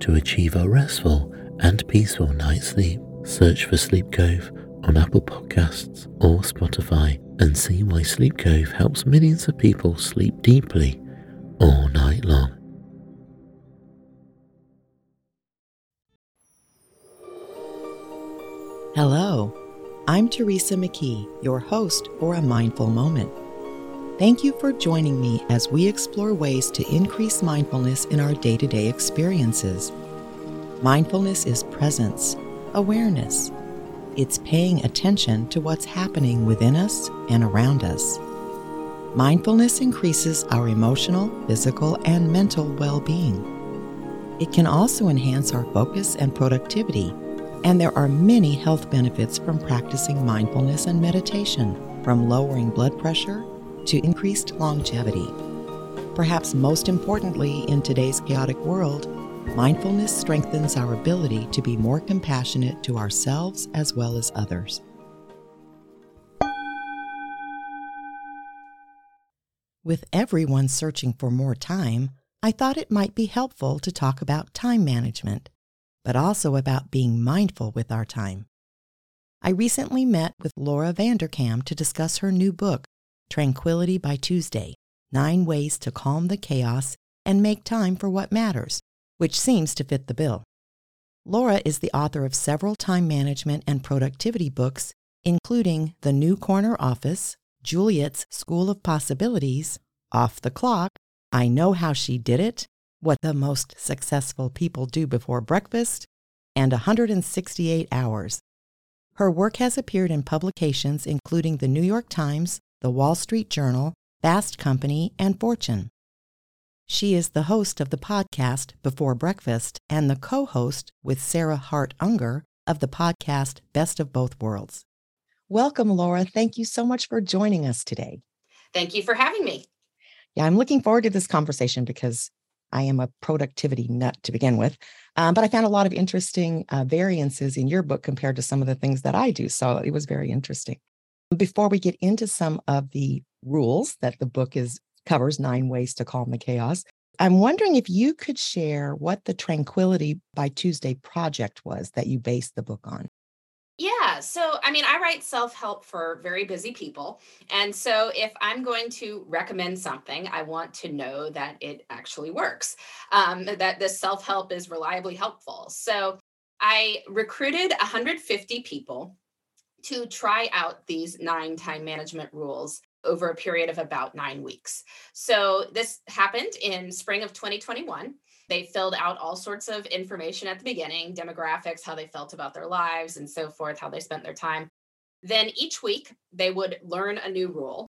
to achieve a restful and peaceful night's sleep. Search for Sleep Cove on Apple Podcasts or Spotify and see why Sleep Cove helps millions of people sleep deeply all night long. Hello. I'm Teresa McKee, your host for A Mindful Moment. Thank you for joining me as we explore ways to increase mindfulness in our day to day experiences. Mindfulness is presence, awareness. It's paying attention to what's happening within us and around us. Mindfulness increases our emotional, physical, and mental well being. It can also enhance our focus and productivity and there are many health benefits from practicing mindfulness and meditation, from lowering blood pressure to increased longevity. Perhaps most importantly, in today's chaotic world, mindfulness strengthens our ability to be more compassionate to ourselves as well as others. With everyone searching for more time, I thought it might be helpful to talk about time management but also about being mindful with our time. I recently met with Laura Vanderkam to discuss her new book, Tranquility by Tuesday Nine Ways to Calm the Chaos and Make Time for What Matters, which seems to fit the bill. Laura is the author of several time management and productivity books, including The New Corner Office, Juliet's School of Possibilities, Off the Clock, I Know How She Did It, what the most successful people do before breakfast, and 168 hours. Her work has appeared in publications including the New York Times, the Wall Street Journal, Fast Company, and Fortune. She is the host of the podcast Before Breakfast and the co host with Sarah Hart Unger of the podcast Best of Both Worlds. Welcome, Laura. Thank you so much for joining us today. Thank you for having me. Yeah, I'm looking forward to this conversation because I am a productivity nut to begin with. Um, but I found a lot of interesting uh, variances in your book compared to some of the things that I do. So it was very interesting. Before we get into some of the rules that the book is covers nine ways to calm the chaos. I'm wondering if you could share what the Tranquility by Tuesday project was that you based the book on. Yeah. So, I mean, I write self help for very busy people. And so, if I'm going to recommend something, I want to know that it actually works, um, that this self help is reliably helpful. So, I recruited 150 people to try out these nine time management rules over a period of about nine weeks. So, this happened in spring of 2021. They filled out all sorts of information at the beginning demographics, how they felt about their lives, and so forth, how they spent their time. Then each week, they would learn a new rule.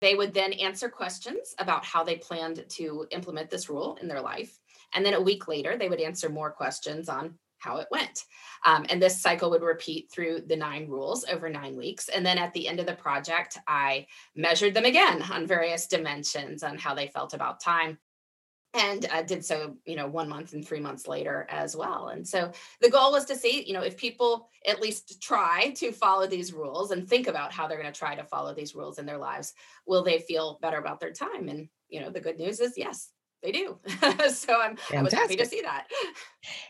They would then answer questions about how they planned to implement this rule in their life. And then a week later, they would answer more questions on how it went. Um, and this cycle would repeat through the nine rules over nine weeks. And then at the end of the project, I measured them again on various dimensions on how they felt about time and uh, did so you know one month and three months later as well and so the goal was to see you know if people at least try to follow these rules and think about how they're going to try to follow these rules in their lives will they feel better about their time and you know the good news is yes they do so I'm, i was happy to see that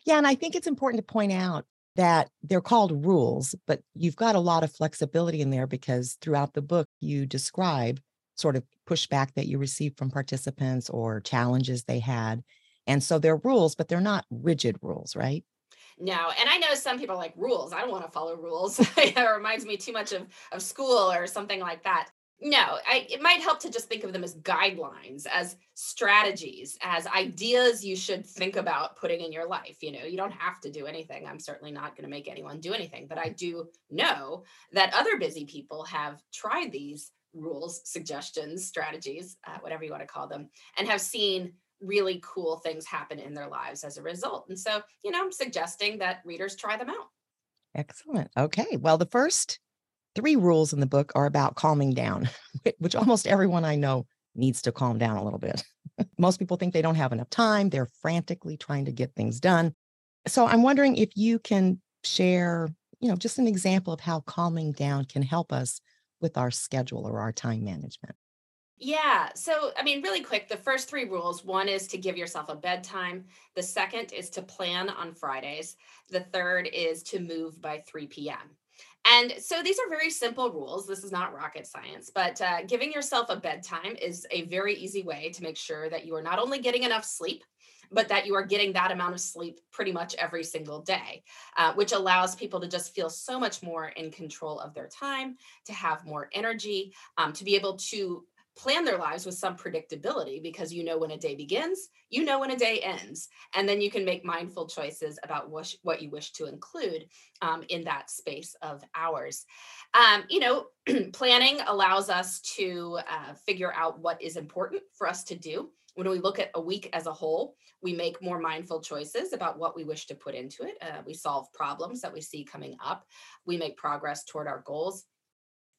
yeah and i think it's important to point out that they're called rules but you've got a lot of flexibility in there because throughout the book you describe sort of pushback that you received from participants or challenges they had. And so they're rules, but they're not rigid rules, right? no. And I know some people like rules. I don't want to follow rules. it reminds me too much of, of school or something like that. No, I, it might help to just think of them as guidelines, as strategies, as ideas you should think about putting in your life. You know, you don't have to do anything. I'm certainly not going to make anyone do anything, but I do know that other busy people have tried these rules, suggestions, strategies, uh, whatever you want to call them, and have seen really cool things happen in their lives as a result. And so, you know, I'm suggesting that readers try them out. Excellent. Okay. Well, the first three rules in the book are about calming down, which almost everyone I know needs to calm down a little bit. Most people think they don't have enough time. They're frantically trying to get things done. So I'm wondering if you can share, you know, just an example of how calming down can help us with our schedule or our time management. Yeah. So, I mean, really quick, the first three rules one is to give yourself a bedtime. The second is to plan on Fridays. The third is to move by 3 p.m. And so these are very simple rules. This is not rocket science, but uh, giving yourself a bedtime is a very easy way to make sure that you are not only getting enough sleep, but that you are getting that amount of sleep pretty much every single day, uh, which allows people to just feel so much more in control of their time, to have more energy, um, to be able to plan their lives with some predictability because you know when a day begins, you know when a day ends, and then you can make mindful choices about what, what you wish to include um, in that space of hours. Um, you know, planning allows us to uh, figure out what is important for us to do. When we look at a week as a whole, we make more mindful choices about what we wish to put into it. Uh, we solve problems that we see coming up. We make progress toward our goals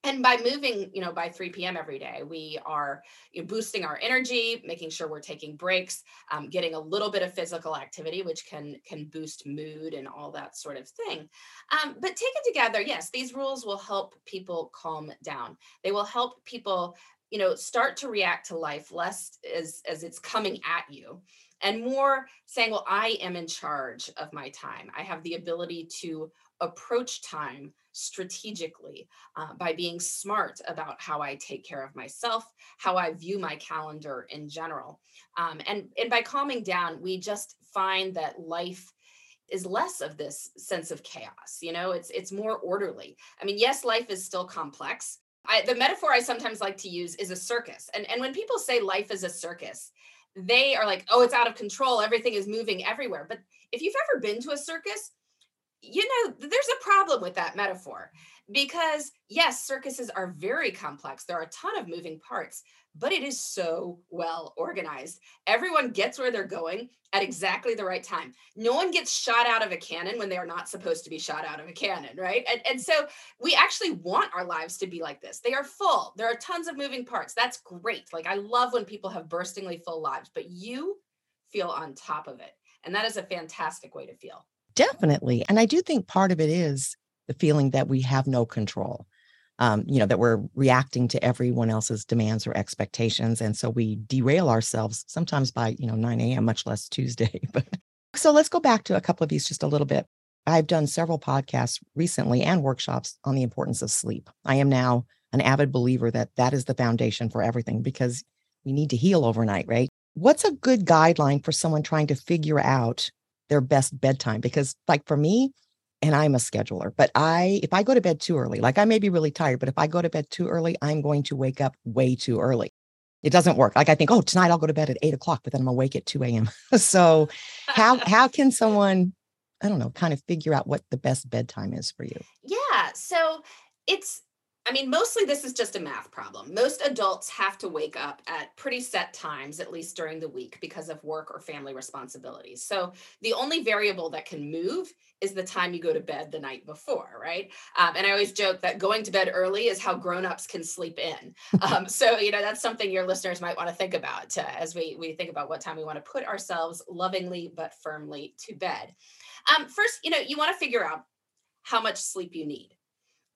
and by moving you know by 3 p.m every day we are you know, boosting our energy making sure we're taking breaks um, getting a little bit of physical activity which can can boost mood and all that sort of thing. Um, but taken together yes these rules will help people calm down. They will help people you know start to react to life less as as it's coming at you and more saying well i am in charge of my time. I have the ability to approach time strategically uh, by being smart about how I take care of myself, how I view my calendar in general. Um, and, and by calming down, we just find that life is less of this sense of chaos you know? It's it's more orderly. I mean yes life is still complex. I, the metaphor i sometimes like to use is a circus. And and when people say life is a circus they are like oh it's out of control. Everything is moving everywhere. But if you've ever been to a circus you know, there's a problem with that metaphor because, yes, circuses are very complex. There are a ton of moving parts, but it is so well organized. Everyone gets where they're going at exactly the right time. No one gets shot out of a cannon when they are not supposed to be shot out of a cannon, right? And, and so we actually want our lives to be like this. They are full, there are tons of moving parts. That's great. Like, I love when people have burstingly full lives, but you feel on top of it. And that is a fantastic way to feel. Definitely. And I do think part of it is the feeling that we have no control. Um, you know, that we're reacting to everyone else's demands or expectations. And so we derail ourselves sometimes by, you know, 9 a.m., much less Tuesday. But so let's go back to a couple of these just a little bit. I've done several podcasts recently and workshops on the importance of sleep. I am now an avid believer that that is the foundation for everything because we need to heal overnight, right? What's a good guideline for someone trying to figure out their best bedtime because like for me and I'm a scheduler, but I if I go to bed too early, like I may be really tired, but if I go to bed too early, I'm going to wake up way too early. It doesn't work. Like I think, oh, tonight I'll go to bed at eight o'clock, but then I'm awake at 2 a.m. so how how can someone, I don't know, kind of figure out what the best bedtime is for you? Yeah. So it's I mean, mostly this is just a math problem. Most adults have to wake up at pretty set times, at least during the week, because of work or family responsibilities. So the only variable that can move is the time you go to bed the night before, right? Um, and I always joke that going to bed early is how grown-ups can sleep in. Um, so you know that's something your listeners might want to think about uh, as we we think about what time we want to put ourselves lovingly but firmly to bed. Um, first, you know, you want to figure out how much sleep you need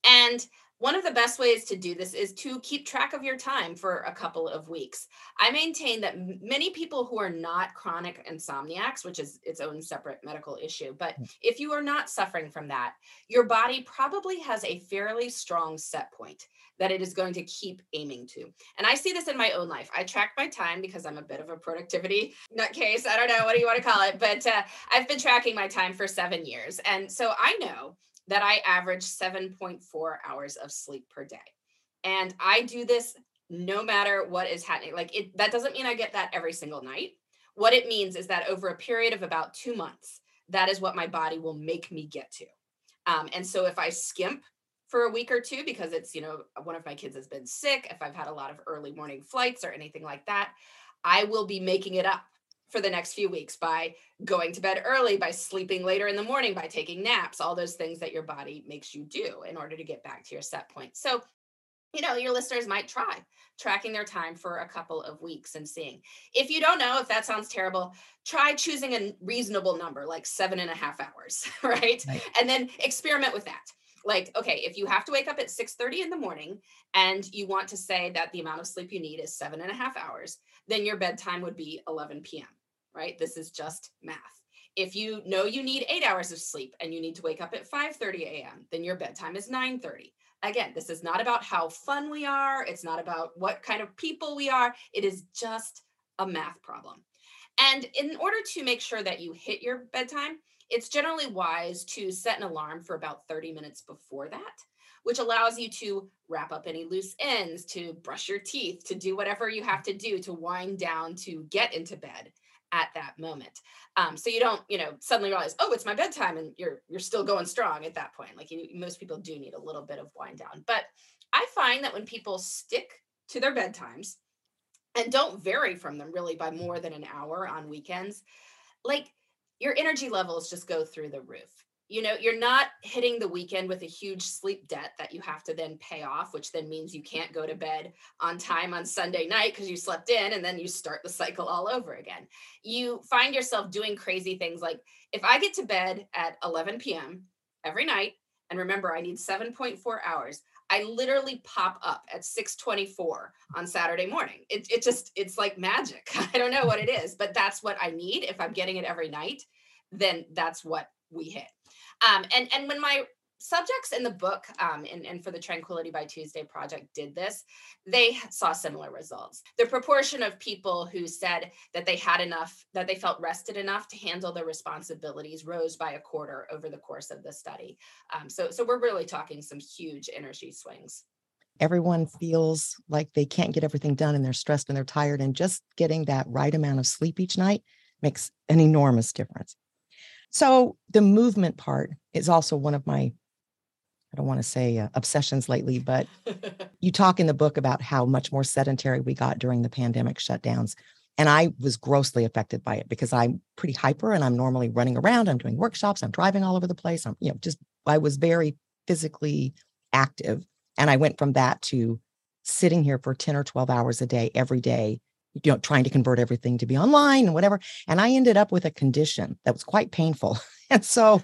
And one of the best ways to do this is to keep track of your time for a couple of weeks. I maintain that many people who are not chronic insomniacs, which is its own separate medical issue, but mm. if you are not suffering from that, your body probably has a fairly strong set point that it is going to keep aiming to. And I see this in my own life. I track my time because I'm a bit of a productivity nutcase. I don't know what do you want to call it, but uh, I've been tracking my time for seven years, and so I know that I average 7.4 hours of sleep per day. And I do this no matter what is happening. Like it that doesn't mean I get that every single night. What it means is that over a period of about 2 months, that is what my body will make me get to. Um, and so if I skimp for a week or two because it's, you know, one of my kids has been sick, if I've had a lot of early morning flights or anything like that, I will be making it up for the next few weeks by going to bed early, by sleeping later in the morning, by taking naps, all those things that your body makes you do in order to get back to your set point. So, you know, your listeners might try tracking their time for a couple of weeks and seeing. If you don't know, if that sounds terrible, try choosing a reasonable number, like seven and a half hours, right? right. And then experiment with that like okay if you have to wake up at 6 30 in the morning and you want to say that the amount of sleep you need is seven and a half hours then your bedtime would be 11 p.m right? This is just math. If you know you need eight hours of sleep and you need to wake up at 5 30 a.m., then your bedtime is 9 30. Again, this is not about how fun we are. It's not about what kind of people we are. It is just a math problem. And in order to make sure that you hit your bedtime, it's generally wise to set an alarm for about 30 minutes before that, which allows you to wrap up any loose ends, to brush your teeth, to do whatever you have to do to wind down to get into bed at that moment. Um, so you don't, you know, suddenly realize, oh, it's my bedtime, and you're you're still going strong at that point. Like you, most people do need a little bit of wind down. But I find that when people stick to their bedtimes and don't vary from them really by more than an hour on weekends, like your energy levels just go through the roof you know you're not hitting the weekend with a huge sleep debt that you have to then pay off which then means you can't go to bed on time on sunday night because you slept in and then you start the cycle all over again. You find yourself doing crazy things like if i get to bed at 11 p.m every night and remember i need 7.4 hours i literally pop up at 6.24 on saturday morning. It, it just it's like magic. I don't know what it is but that's what i need. If i'm getting it every night then that's what we hit um, and and when my subjects in the book um, and, and for the tranquility by tuesday project did this they saw similar results. The proportion of people who said that they had enough that they felt rested enough to handle their responsibilities rose by a quarter over the course of the study. Um, so so we're really talking some huge energy swings. Everyone feels like they can't get everything done and they're stressed and they're tired and just getting that right amount of sleep each night makes an enormous difference so the movement part is also one of my, I don't want to say uh, obsessions lately, but you talk in the book about how much more sedentary we got during the pandemic shutdowns. And I was grossly affected by it because I'm pretty hyper and I'm normally running around. I'm doing workshops. I'm driving all over the place. I'm, you know, just, I was very physically active. And I went from that to sitting here for 10 or 12 hours a day every day you know, trying to convert everything to be online and whatever. And I ended up with a condition that was quite painful. And so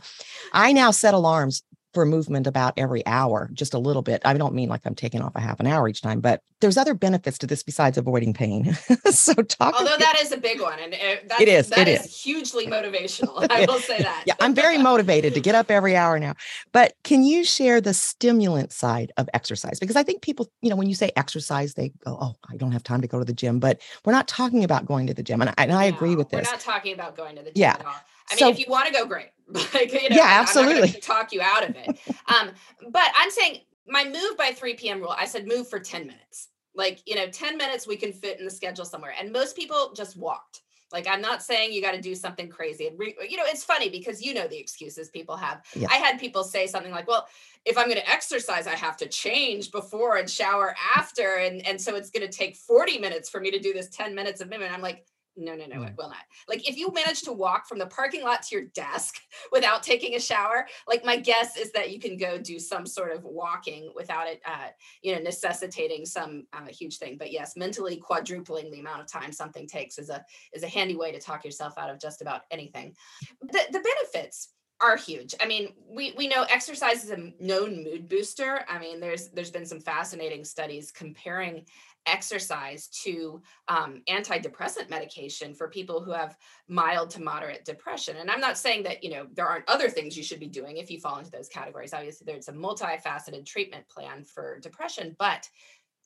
I now set alarms for movement about every hour, just a little bit. I don't mean like I'm taking off a half an hour each time, but there's other benefits to this besides avoiding pain. so talk. Although that is a big one, and eh, it, it is. That it is, is hugely motivational. I will say that. yeah, I'm very motivated to get up every hour now. But can you share the stimulant side of exercise? Because I think people, you know, when you say exercise, they go, "Oh, I don't have time to go to the gym." But we're not talking about going to the gym, and I, and I agree with this. We're not talking about going to the gym yeah. at all. I mean, so, if you want to go, great. like, you know, yeah, absolutely. talk you out of it. um, but I'm saying my move by 3 p.m. rule, I said move for 10 minutes. Like, you know, 10 minutes we can fit in the schedule somewhere. And most people just walked. Like, I'm not saying you got to do something crazy. And, re- you know, it's funny because you know the excuses people have. Yeah. I had people say something like, well, if I'm going to exercise, I have to change before and shower after. And, and so it's going to take 40 minutes for me to do this 10 minutes of movement. I'm like, no, no, no, it will not. Like if you manage to walk from the parking lot to your desk without taking a shower, like my guess is that you can go do some sort of walking without it, uh, you know, necessitating some uh, huge thing. But yes, mentally quadrupling the amount of time something takes is a is a handy way to talk yourself out of just about anything. The, the benefits are huge. I mean, we we know exercise is a known mood booster. I mean, there's there's been some fascinating studies comparing exercise to um, antidepressant medication for people who have mild to moderate depression. And I'm not saying that you know there aren't other things you should be doing if you fall into those categories. Obviously, there's a multifaceted treatment plan for depression, but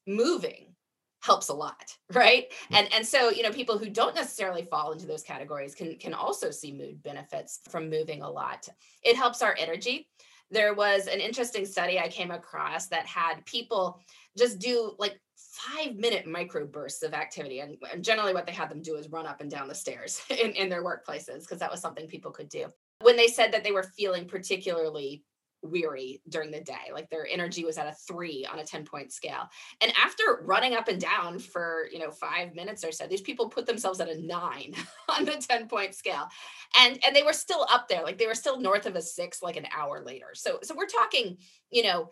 moving helps a lot right and and so you know people who don't necessarily fall into those categories can can also see mood benefits from moving a lot it helps our energy there was an interesting study i came across that had people just do like five minute micro bursts of activity and, and generally what they had them do is run up and down the stairs in, in their workplaces because that was something people could do when they said that they were feeling particularly weary during the day. Like their energy was at a three on a 10 point scale. And after running up and down for, you know, five minutes or so, these people put themselves at a nine on the 10 point scale. And and they were still up there, like they were still north of a six like an hour later. So so we're talking, you know,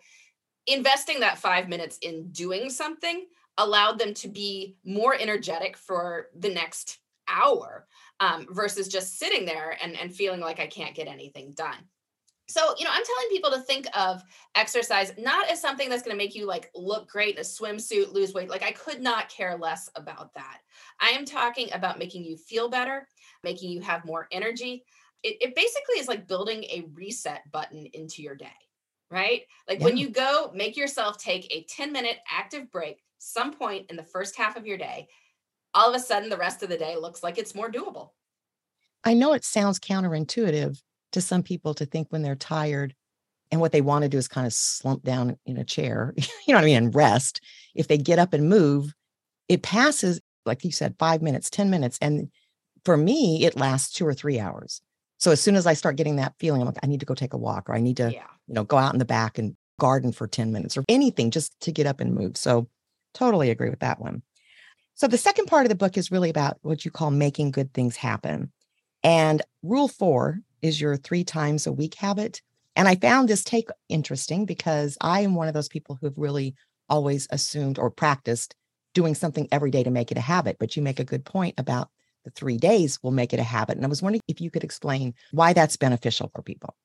investing that five minutes in doing something allowed them to be more energetic for the next hour um, versus just sitting there and, and feeling like I can't get anything done. So, you know, I'm telling people to think of exercise not as something that's going to make you like look great in a swimsuit, lose weight. Like, I could not care less about that. I am talking about making you feel better, making you have more energy. It, it basically is like building a reset button into your day, right? Like, yeah. when you go, make yourself take a 10 minute active break some point in the first half of your day. All of a sudden, the rest of the day looks like it's more doable. I know it sounds counterintuitive to some people to think when they're tired and what they want to do is kind of slump down in a chair, you know what I mean, and rest. If they get up and move, it passes, like you said, five minutes, 10 minutes. And for me, it lasts two or three hours. So as soon as I start getting that feeling, I'm like, I need to go take a walk or I need to, yeah. you know, go out in the back and garden for 10 minutes or anything just to get up and move. So totally agree with that one. So the second part of the book is really about what you call making good things happen. And rule four is your three times a week habit. And I found this take interesting because I am one of those people who have really always assumed or practiced doing something every day to make it a habit. But you make a good point about the three days will make it a habit. And I was wondering if you could explain why that's beneficial for people.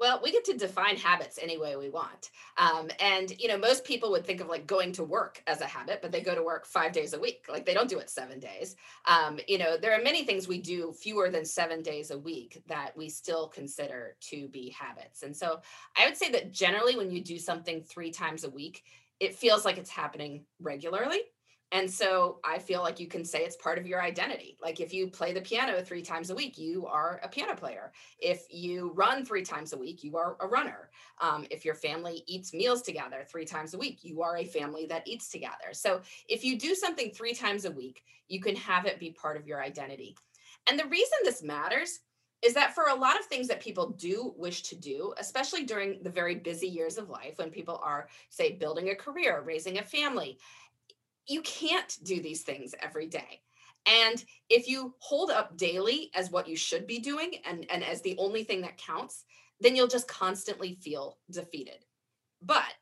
Well, we get to define habits any way we want. Um, and, you know, most people would think of like going to work as a habit, but they go to work five days a week. Like they don't do it seven days. Um, you know, there are many things we do fewer than seven days a week that we still consider to be habits. And so I would say that generally when you do something three times a week, it feels like it's happening regularly. And so I feel like you can say it's part of your identity. Like if you play the piano three times a week, you are a piano player. If you run three times a week, you are a runner. Um, if your family eats meals together three times a week, you are a family that eats together. So if you do something three times a week, you can have it be part of your identity. And the reason this matters is that for a lot of things that people do wish to do, especially during the very busy years of life when people are, say, building a career, raising a family, you can't do these things every day. And if you hold up daily as what you should be doing and, and as the only thing that counts, then you'll just constantly feel defeated. But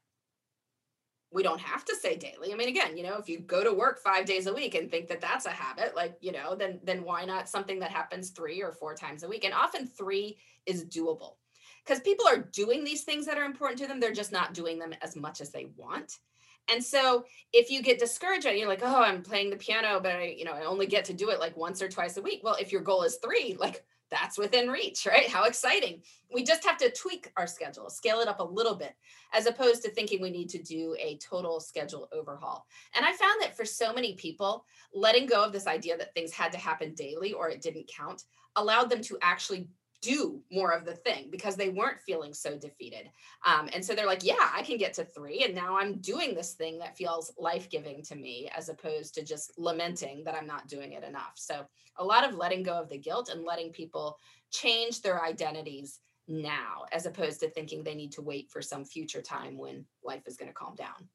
we don't have to say daily. I mean, again, you know, if you go to work five days a week and think that that's a habit, like, you know, then then why not something that happens three or four times a week? And often three is doable because people are doing these things that are important to them. They're just not doing them as much as they want. And so if you get discouraged and you're like, oh, I'm playing the piano, but I, you know, I only get to do it like once or twice a week. Well, if your goal is three, like that's within reach, right? How exciting. We just have to tweak our schedule, scale it up a little bit, as opposed to thinking we need to do a total schedule overhaul. And I found that for so many people, letting go of this idea that things had to happen daily or it didn't count allowed them to actually do more of the thing because they weren't feeling so defeated. Um, and so they're like, yeah, I can get to three. And now I'm doing this thing that feels life giving to me as opposed to just lamenting that I'm not doing it enough. So a lot of letting go of the guilt and letting people change their identities now as opposed to thinking they need to wait for some future time when life is going to calm down.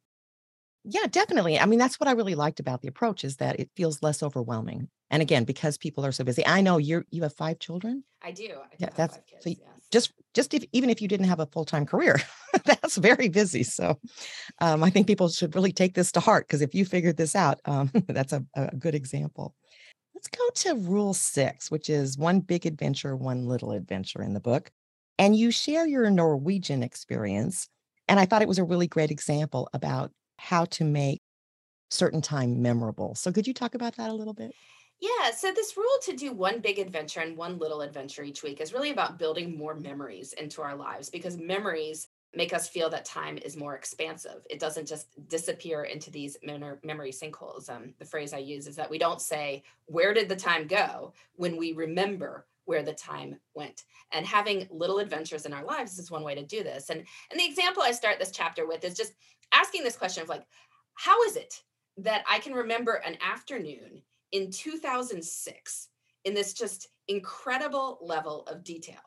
Yeah, definitely. I mean, that's what I really liked about the approach is that it feels less overwhelming. And again, because people are so busy, I know you're you have five children. I do. I do yeah, that's kids, so yes. just just if even if you didn't have a full time career, that's very busy. So, um, I think people should really take this to heart because if you figured this out, um, that's a, a good example. Let's go to rule six, which is one big adventure, one little adventure in the book. And you share your Norwegian experience. And I thought it was a really great example about how to make certain time memorable. So could you talk about that a little bit? Yeah, so this rule to do one big adventure and one little adventure each week is really about building more memories into our lives because memories make us feel that time is more expansive. It doesn't just disappear into these memory sinkholes. Um, the phrase I use is that we don't say, Where did the time go? when we remember where the time went. And having little adventures in our lives is one way to do this. And, and the example I start this chapter with is just asking this question of like, How is it that I can remember an afternoon in 2006 in this just incredible level of detail?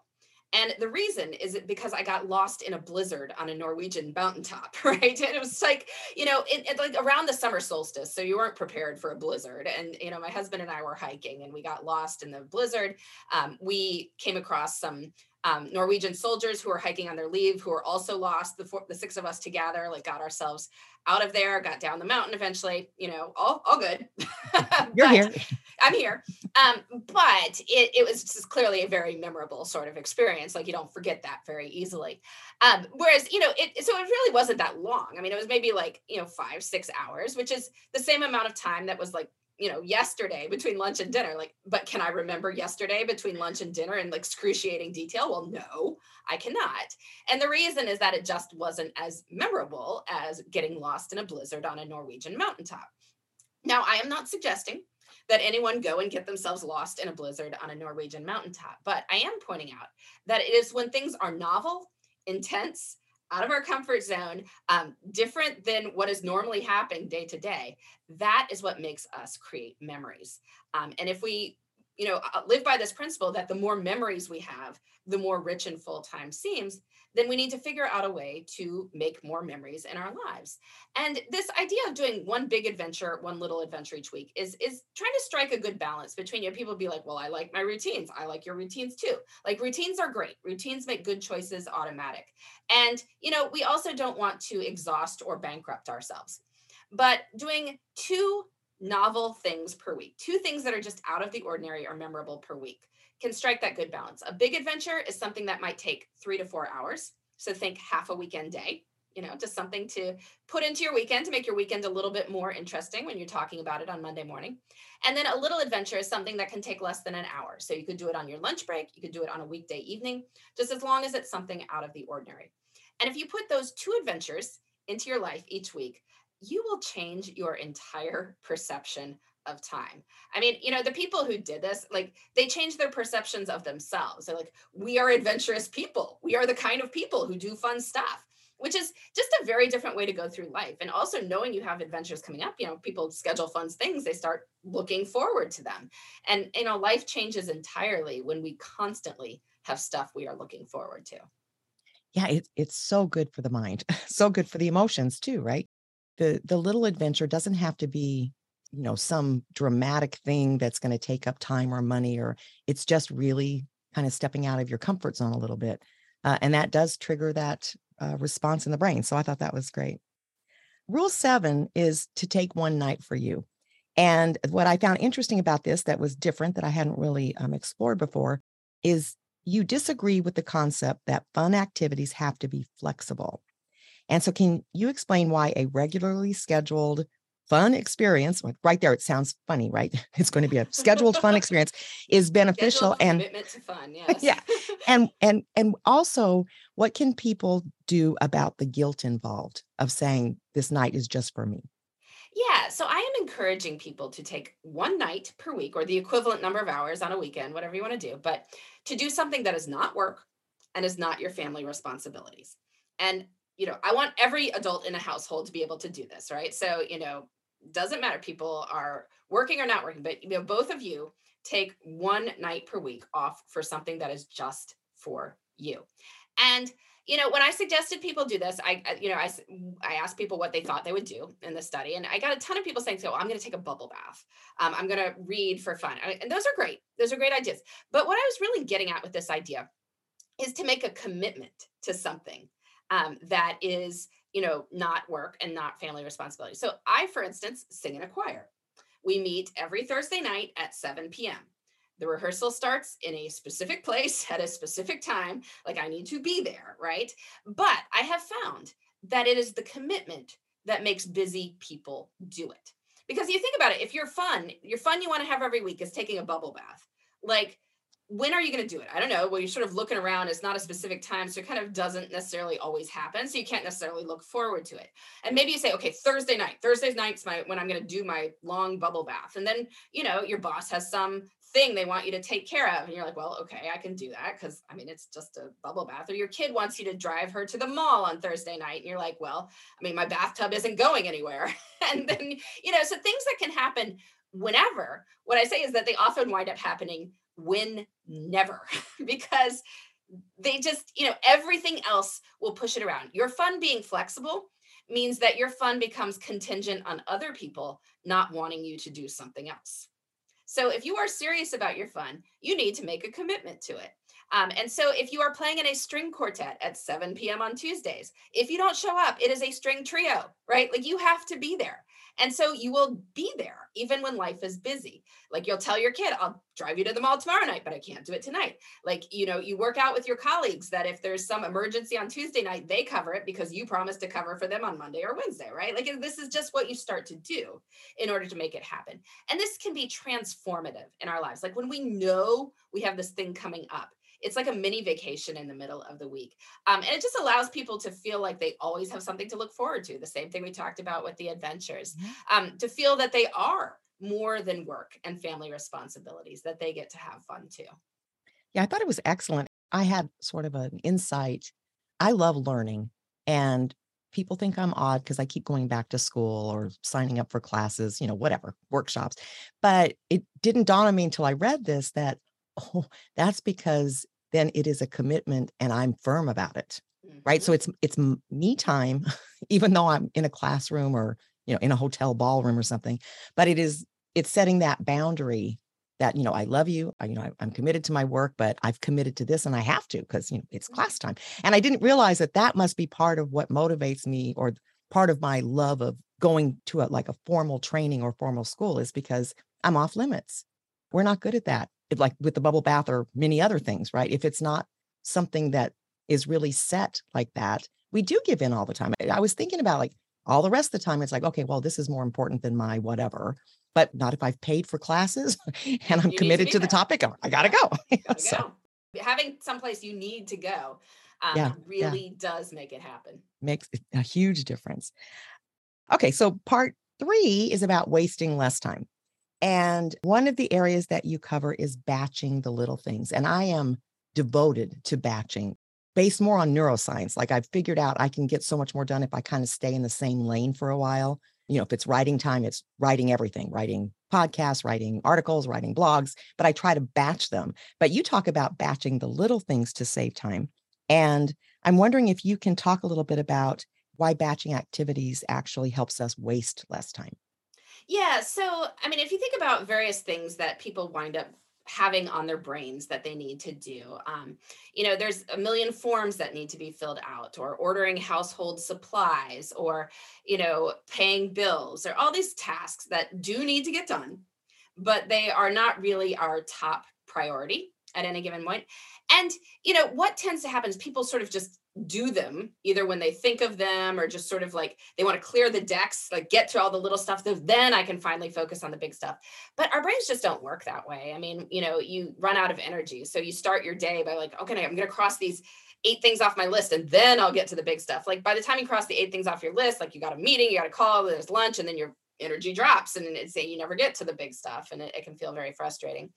And the reason is it because I got lost in a blizzard on a Norwegian mountaintop, right? And it was like, you know, it, it, like around the summer solstice. So you weren't prepared for a blizzard. And, you know, my husband and I were hiking and we got lost in the blizzard. Um, we came across some um, Norwegian soldiers who were hiking on their leave who were also lost. The, four, the six of us together, like, got ourselves out of there, got down the mountain eventually, you know, all, all good. You're here. I'm here. Um, but it, it was just clearly a very memorable sort of experience. Like you don't forget that very easily. Um, whereas, you know, it, so it really wasn't that long. I mean, it was maybe like, you know, five, six hours, which is the same amount of time that was like you know yesterday between lunch and dinner like but can i remember yesterday between lunch and dinner in like excruciating detail? Well no i cannot. And the reason is that it just wasn't as memorable as getting lost in a blizzard on a norwegian mountaintop. Now i am not suggesting that anyone go and get themselves lost in a blizzard on a norwegian mountaintop but i am pointing out that it is when things are novel intense out of our comfort zone, um, different than what is normally happening day to day. That is what makes us create memories. Um, and if we, you know, uh, live by this principle that the more memories we have, the more rich and full time seems, then we need to figure out a way to make more memories in our lives. And this idea of doing one big adventure, one little adventure each week is is trying to strike a good balance between you know, people be like, "Well, I like my routines. I like your routines too." Like routines are great. Routines make good choices automatic. And, you know, we also don't want to exhaust or bankrupt ourselves. But doing two novel things per week, two things that are just out of the ordinary or memorable per week can strike that good balance. A big adventure is something that might take three to four hours. So think half a weekend day, you know, just something to put into your weekend to make your weekend a little bit more interesting when you're talking about it on Monday morning. And then a little adventure is something that can take less than an hour. So you could do it on your lunch break, you could do it on a weekday evening, just as long as it's something out of the ordinary. And if you put those two adventures into your life each week, you will change your entire perception of time. I mean, you know, the people who did this, like they changed their perceptions of themselves. They're like, we are adventurous people. We are the kind of people who do fun stuff, which is just a very different way to go through life. And also knowing you have adventures coming up, you know, people schedule fun things, they start looking forward to them. And, you know, life changes entirely when we constantly have stuff we are looking forward to. Yeah, it, it's so good for the mind, so good for the emotions too, right? The the little adventure doesn't have to be you know some dramatic thing that's going to take up time or money or it's just really kind of stepping out of your comfort zone a little bit uh, and that does trigger that uh, response in the brain so i thought that was great. Rule seven is to take one night for you and what i found interesting about this that was different that i hadn't really um, explored before is you disagree with the concept that fun activities have to be flexible and so can you explain why a regularly scheduled fun experience right there it sounds funny right? It's going to be a scheduled fun experience is beneficial and commitment to fun yes. Yeah and and and also what can people do about the guilt involved of saying this night is just for me yeah so i am encouraging people to take one night per week or the equivalent number of hours on a weekend whatever you want to do but to do something that is not work and is not your family responsibilities. And you know, I want every adult in a household to be able to do this, right? So, you know, doesn't matter people are working or not working, but you know, both of you take one night per week off for something that is just for you. And you know, when I suggested people do this, I, you know, I, I asked people what they thought they would do in the study, and I got a ton of people saying, "So, I'm going to take a bubble bath. Um, I'm going to read for fun," and those are great. Those are great ideas. But what I was really getting at with this idea is to make a commitment to something um, that is you know not work and not family responsibility so i for instance sing in a choir we meet every thursday night at 7 p.m the rehearsal starts in a specific place at a specific time. Like I need to be there, right? But I have found that it is the commitment that makes busy people do it. Because you think about it, if you're fun, your fun you want to have every week is taking a bubble bath. Like when are you going to do it? I don't know. Well, you're sort of looking around. It's not a specific time. So it kind of doesn't necessarily always happen. So you can't necessarily look forward to it. And maybe you say, okay, Thursday night, Thursday night's my, when I'm going to do my long bubble bath. And then, you know, your boss has some thing they want you to take care of. And you're like, well, okay, I can do that. Cause I mean, it's just a bubble bath or your kid wants you to drive her to the mall on Thursday night. And you're like, well, I mean, my bathtub isn't going anywhere. and then, you know, so things that can happen whenever, what I say is that they often wind up happening when never because they just, you know, everything else will push it around. Your fun being flexible means that your fun becomes contingent on other people not wanting you to do something else. So if you are serious about your fun, you need to make a commitment to it. Um, and so if you are playing in a string quartet at 7 p.m. on Tuesdays, if you don't show up, it is a string trio, right? Like you have to be there. And so you will be there even when life is busy. Like you'll tell your kid, I'll drive you to the mall tomorrow night, but I can't do it tonight. Like, you know, you work out with your colleagues that if there's some emergency on Tuesday night, they cover it because you promised to cover for them on Monday or Wednesday, right? Like this is just what you start to do in order to make it happen. And this can be transformative in our lives. Like when we know we have this thing coming up, it's like a mini vacation in the middle of the week. Um, and it just allows people to feel like they always have something to look forward to. The same thing we talked about with the adventures, mm-hmm. um, to feel that they are more than work and family responsibilities, that they get to have fun too. Yeah, I thought it was excellent. I had sort of an insight. I love learning, and people think I'm odd because I keep going back to school or signing up for classes, you know, whatever, workshops. But it didn't dawn on me until I read this that, oh, that's because then it is a commitment and I'm firm about it. Mm-hmm. Right. So it's it's me time, even though I'm in a classroom or you know in a hotel ballroom or something. But it is it's setting that boundary that you know I love you. I, you know I, I'm committed to my work, but I've committed to this and I have to because you know it's mm-hmm. class time. And I didn't realize that that must be part of what motivates me or part of my love of going to a like a formal training or formal school is because I'm off limits. We're not good at that like with the bubble bath or many other things, right? If it's not something that is really set like that, we do give in all the time. I was thinking about like all the rest of the time, it's like, okay, well, this is more important than my whatever, but not if I've paid for classes and I'm you committed to, to the topic. I gotta go. so. go. Having someplace you need to go um, yeah, really yeah. does make it happen. Makes a huge difference. Okay, so part three is about wasting less time. And one of the areas that you cover is batching the little things. And I am devoted to batching based more on neuroscience. Like I've figured out I can get so much more done if I kind of stay in the same lane for a while. You know, if it's writing time, it's writing everything, writing podcasts, writing articles, writing blogs, but I try to batch them. But you talk about batching the little things to save time. And I'm wondering if you can talk a little bit about why batching activities actually helps us waste less time. Yeah. So, I mean, if you think about various things that people wind up having on their brains that they need to do. Um, you know, there's a million forms that need to be filled out, or ordering household supplies, or, you know, paying bills, or all these tasks that do need to get done, but they are not really our top priority at any given point. And, you know, what tends to happen is people sort of just do them either when they think of them or just sort of like they want to clear the decks like get to all the little stuff then i can finally focus on the big stuff. But our brains just don't work that way. I mean you know you run out of energy. So you start your day by like okay i'm going to cross these eight things off my list and then i'll get to the big stuff. Like by the time you cross the eight things off your list like you got a meeting you got a call there's lunch and then your energy drops and it's say you never get to the big stuff and it, it can feel very frustrating.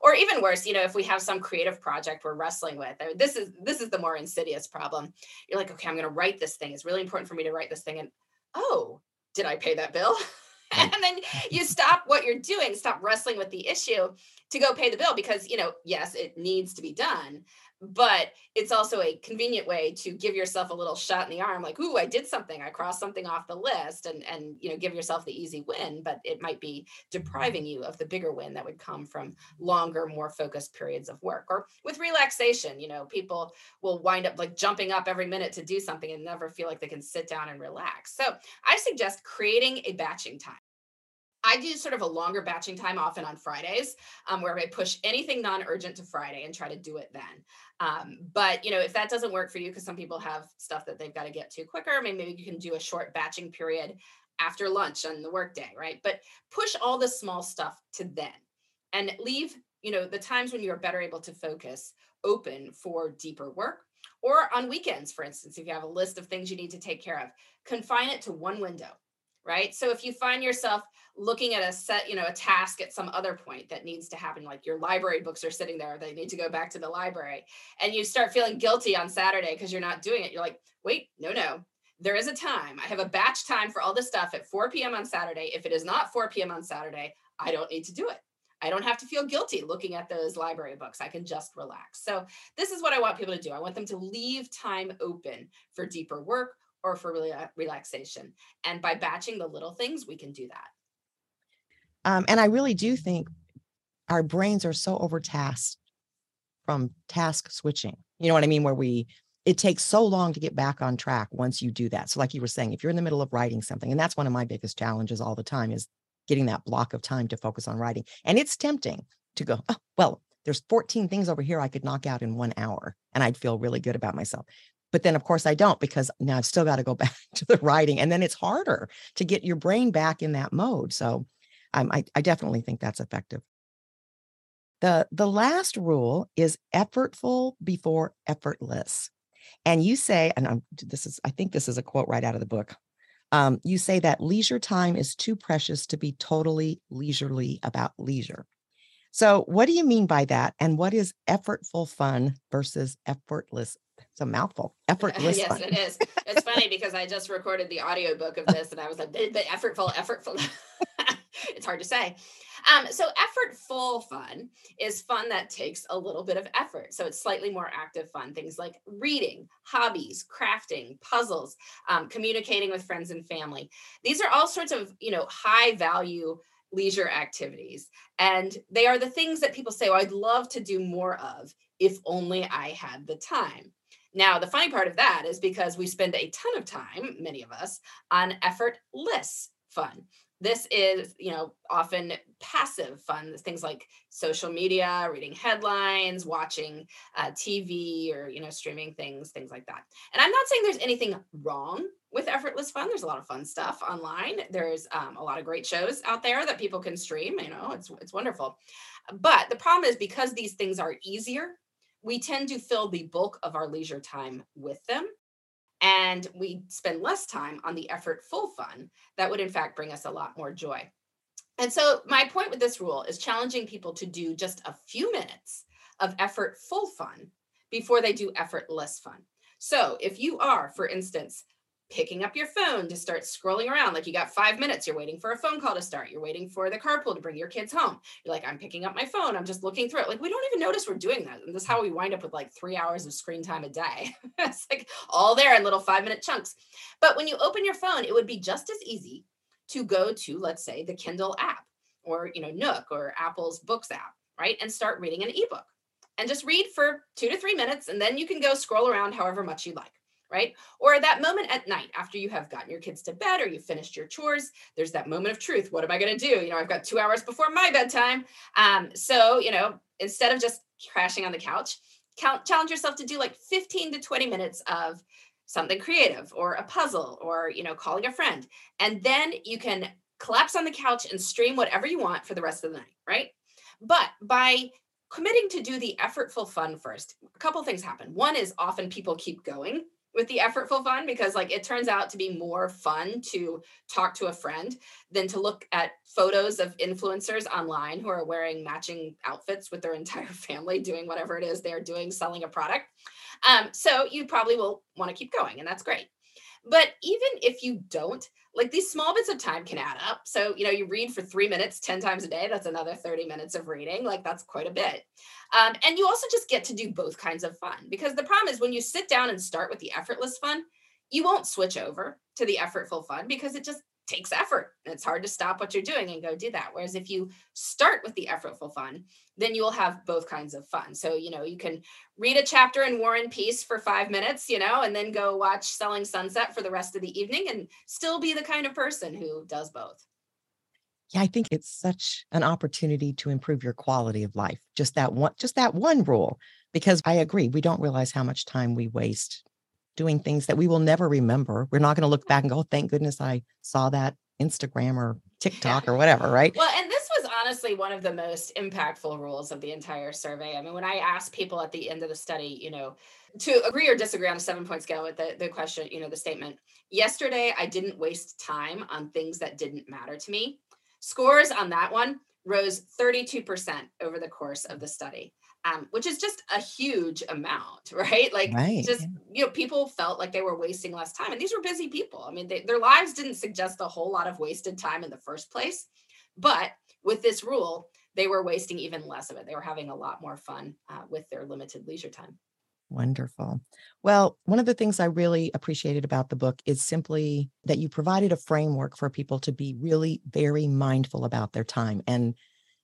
Or even worse you know if we have some creative project we're wrestling with this is this is the more insidious problem. You're like okay i'm going to write this thing. It's really important for me to write this thing. And oh did i pay that bill? And then you stop what you're doing stop wrestling with the issue to go pay the bill because you know yes it needs to be done but it's also a convenient way to give yourself a little shot in the arm like ooh i did something. I crossed something off the list and and you know give yourself the easy win but it might be depriving you of the bigger win that would come from longer more focused periods of work or with relaxation you know people will wind up like jumping up every minute to do something and never feel like they can sit down and relax. So i suggest creating a batching time I do sort of a longer batching time often on Fridays, um, where I push anything non-urgent to Friday and try to do it then. Um, but you know, if that doesn't work for you, because some people have stuff that they've got to get to quicker, maybe, you can do a short batching period after lunch on the workday, right? But push all the small stuff to then, and leave you know the times when you're better able to focus open for deeper work or on weekends for instance if you have a list of things you need to take care of confine it to one window right so if you find yourself looking at a set you know a task at some other point that needs to happen like your library books are sitting there they need to go back to the library and you start feeling guilty on saturday because you're not doing it you're like wait no no there is a time i have a batch time for all this stuff at 4 p.m on saturday if it is not 4 p.m on saturday i don't need to do it I don't have to feel guilty looking at those library books. I can just relax. So, this is what I want people to do. I want them to leave time open for deeper work or for relaxation. And by batching the little things, we can do that. Um, and I really do think our brains are so overtasked from task switching. You know what I mean? Where we, it takes so long to get back on track once you do that. So, like you were saying, if you're in the middle of writing something, and that's one of my biggest challenges all the time is getting that block of time to focus on writing. And it's tempting to go, oh, well, there's 14 things over here I could knock out in one hour and I'd feel really good about myself. But then, of course, I don't because now I've still got to go back to the writing. And then it's harder to get your brain back in that mode. So um, I, I definitely think that's effective. The, the last rule is effortful before effortless. And you say, and I'm, this is, I think this is a quote right out of the book. Um, you say that leisure time is too precious to be totally leisurely about leisure. So, what do you mean by that? And what is effortful fun versus effortless? It's a mouthful. Effortless yes, fun. it is. It's funny because I just recorded the audiobook of this and I was like, but effortful, effortful. it's hard to say. Um, so effortful fun is fun that takes a little bit of effort. So it's slightly more active fun. Things like reading, hobbies, crafting, puzzles, um, communicating with friends and family. These are all sorts of you know high value leisure activities, and they are the things that people say, "Oh, I'd love to do more of if only I had the time." Now, the funny part of that is because we spend a ton of time, many of us, on effortless fun this is you know often passive fun things like social media reading headlines watching uh, tv or you know streaming things things like that and i'm not saying there's anything wrong with effortless fun there's a lot of fun stuff online. There's um, a lot of great shows out there that people can stream you know it's it's wonderful. But the problem is because these things are easier we tend to fill the bulk of our leisure time with them and we spend less time on the effortful fun that would in fact bring us a lot more joy. And so my point with this rule is challenging people to do just a few minutes of effortful fun before they do effortless fun. So if you are for instance picking up your phone to start scrolling around. Like you got five minutes, you're waiting for a phone call to start, you're waiting for the carpool to bring your kids home. You're like, I'm picking up my phone, I'm just looking through it. Like we don't even notice we're doing that. And this is how we wind up with like three hours of screen time a day. it's like all there in little five minute chunks. But when you open your phone, it would be just as easy to go to, let's say, the Kindle app or you know, Nook or Apple's Books app, right? And start reading an ebook. And just read for two to three minutes, and then you can go scroll around however much you like right? Or that moment at night after you have gotten your kids to bed or you finished your chores, there's that moment of truth. What am I going to do? You know, I've got two hours before my bedtime. Um, so, you know, instead of just crashing on the couch, count, challenge yourself to do like 15 to 20 minutes of something creative or a puzzle or, you know, calling a friend. And then you can collapse on the couch and stream whatever you want for the rest of the night, right? But by committing to do the effortful fun first, a couple things happen. One is often people keep going with the effortful fun because like it turns out to be more fun to talk to a friend than to look at photos of influencers online who are wearing matching outfits with their entire family doing whatever it is they're doing selling a product. Um, so you probably will want to keep going and that's great. But even if you don't like these small bits of time can add up. So, you know, you read for three minutes 10 times a day, that's another 30 minutes of reading. Like, that's quite a bit. Um, and you also just get to do both kinds of fun because the problem is when you sit down and start with the effortless fun, you won't switch over to the effortful fun because it just takes effort it's hard to stop what you're doing and go do that. Whereas if you start with the effortful fun, then you will have both kinds of fun. So, you know, you can read a chapter in War and Peace for five minutes, you know, and then go watch Selling Sunset for the rest of the evening and still be the kind of person who does both. yeah, I think it's such an opportunity to improve your quality of life. Just that one, just that one rule. Because I agree, we don't realize how much time we waste doing things that we will never remember. We're not going to look back and go, oh, thank goodness I saw that Instagram or TikTok or whatever, right? Well, and this was honestly one of the most impactful rules of the entire survey. I mean, when I asked people at the end of the study, you know, to agree or disagree on a seven point scale with the, the question, you know, the statement, yesterday I didn't waste time on things that didn't matter to me. Scores on that one rose 32% over the course of the study. Um, which is just a huge amount, right? Like, right. just you know, people felt like they were wasting less time, and these were busy people. I mean, they, their lives didn't suggest a whole lot of wasted time in the first place, but with this rule, they were wasting even less of it. They were having a lot more fun uh, with their limited leisure time. Wonderful. Well, one of the things I really appreciated about the book is simply that you provided a framework for people to be really very mindful about their time. And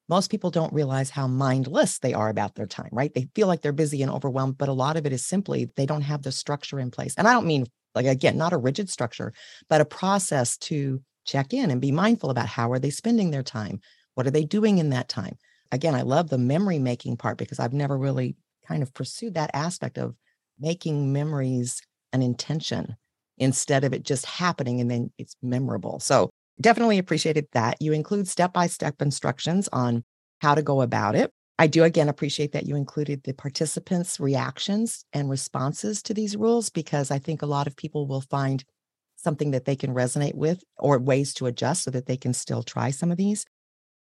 most people don't realize how mindless they are about their time, right? They feel like they're busy and overwhelmed, but a lot of it is simply they don't have the structure in place. And I don't mean, like, again, not a rigid structure, but a process to check in and be mindful about how are they spending their time? What are they doing in that time? Again, I love the memory making part because I've never really kind of pursued that aspect of making memories an intention instead of it just happening and then it's memorable. So definitely appreciated that. You include step by step instructions on how to go about it. I do again appreciate that you included the participants' reactions and responses to these rules because I think a lot of people will find something that they can resonate with or ways to adjust so that they can still try some of these.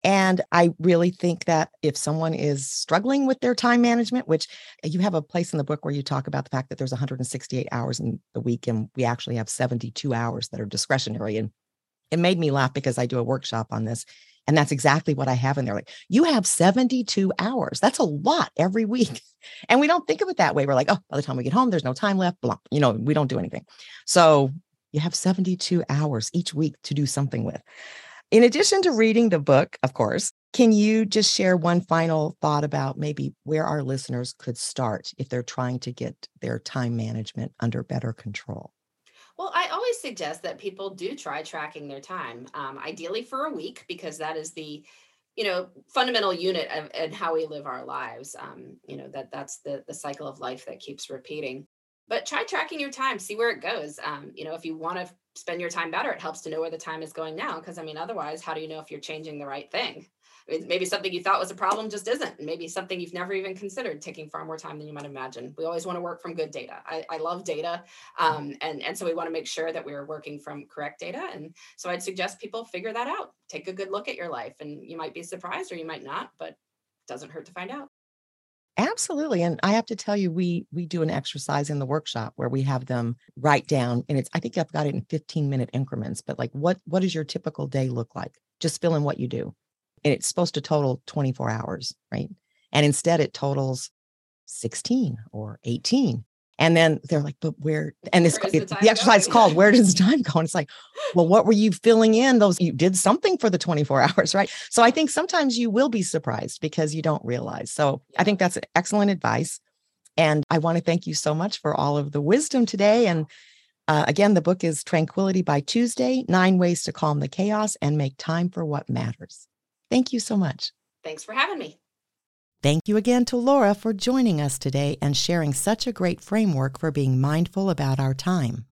And I really think that if someone is struggling with their time management, which you have a place in the book where you talk about the fact that there's 168 hours in the week, and we actually have 72 hours that are discretionary. And it made me laugh because I do a workshop on this. And that's exactly what I have in there. Like, you have 72 hours. That's a lot every week. And we don't think of it that way. We're like, oh, by the time we get home, there's no time left. Blah. You know, we don't do anything. So you have 72 hours each week to do something with. In addition to reading the book, of course, can you just share one final thought about maybe where our listeners could start if they're trying to get their time management under better control? Well, I always suggest that people do try tracking their time, um, ideally for a week, because that is the you know fundamental unit of and how we live our lives um, you know that that's the the cycle of life that keeps repeating. But try tracking your time see where it goes um, you know if you want to spend your time better it helps to know where the time is going now because i mean otherwise how do you know if you're changing the right thing maybe something you thought was a problem just isn't maybe something you've never even considered taking far more time than you might imagine we always want to work from good data i, I love data um, and, and so we want to make sure that we're working from correct data and so i'd suggest people figure that out take a good look at your life and you might be surprised or you might not but it doesn't hurt to find out Absolutely. And I have to tell you, we we do an exercise in the workshop where we have them write down, and it's I think I've got it in 15 minute increments, but like what what does your typical day look like? Just fill in what you do. And it's supposed to total 24 hours, right? And instead it totals 16 or 18. And then they're like, but where? And it, the, the exercise is called Where Does the Time Go? And it's like, well, what were you filling in? Those you did something for the 24 hours, right? So I think sometimes you will be surprised because you don't realize. So I think that's excellent advice. And I want to thank you so much for all of the wisdom today. And uh, again, the book is Tranquility by Tuesday Nine Ways to Calm the Chaos and Make Time for What Matters. Thank you so much. Thanks for having me. Thank you again to Laura for joining us today and sharing such a great framework for being mindful about our time.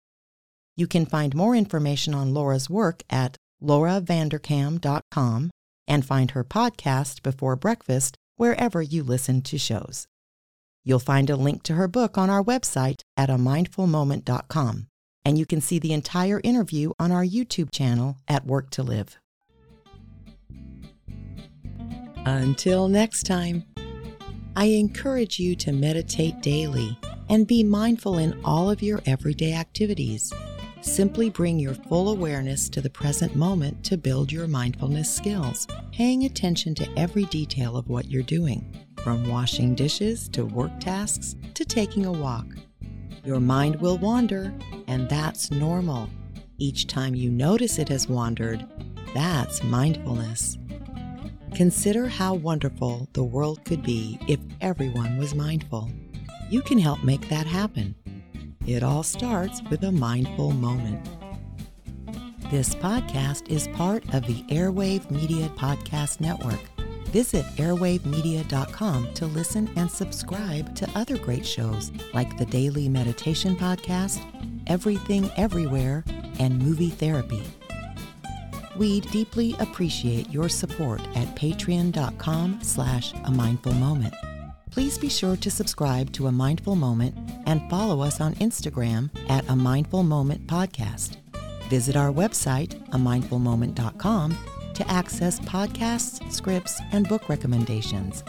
You can find more information on Laura's work at lauravanderkam.com and find her podcast Before Breakfast wherever you listen to shows. You'll find a link to her book on our website at amindfulmoment.com, and you can see the entire interview on our YouTube channel at Work to Live. Until next time. I encourage you to meditate daily and be mindful in all of your everyday activities. Simply bring your full awareness to the present moment to build your mindfulness skills, paying attention to every detail of what you're doing, from washing dishes to work tasks to taking a walk. Your mind will wander, and that's normal. Each time you notice it has wandered, that's mindfulness. Consider how wonderful the world could be if everyone was mindful. You can help make that happen. It all starts with a mindful moment. This podcast is part of the Airwave Media Podcast Network. Visit airwavemedia.com to listen and subscribe to other great shows like the Daily Meditation Podcast, Everything Everywhere, and Movie Therapy. We deeply appreciate your support at patreon.com slash a mindful moment. Please be sure to subscribe to A Mindful Moment and follow us on Instagram at A Mindful Moment Podcast. Visit our website, amindfulmoment.com, to access podcasts, scripts, and book recommendations.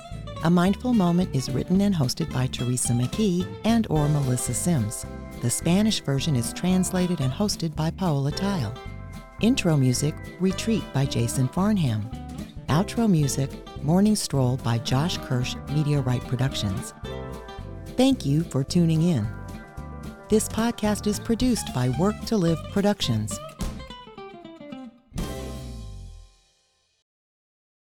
A Mindful Moment is written and hosted by Teresa McKee and or Melissa Sims. The Spanish version is translated and hosted by Paola Theil. Intro music, Retreat by Jason Farnham. Outro music, Morning Stroll by Josh Kirsch Right Productions. Thank you for tuning in. This podcast is produced by Work to Live Productions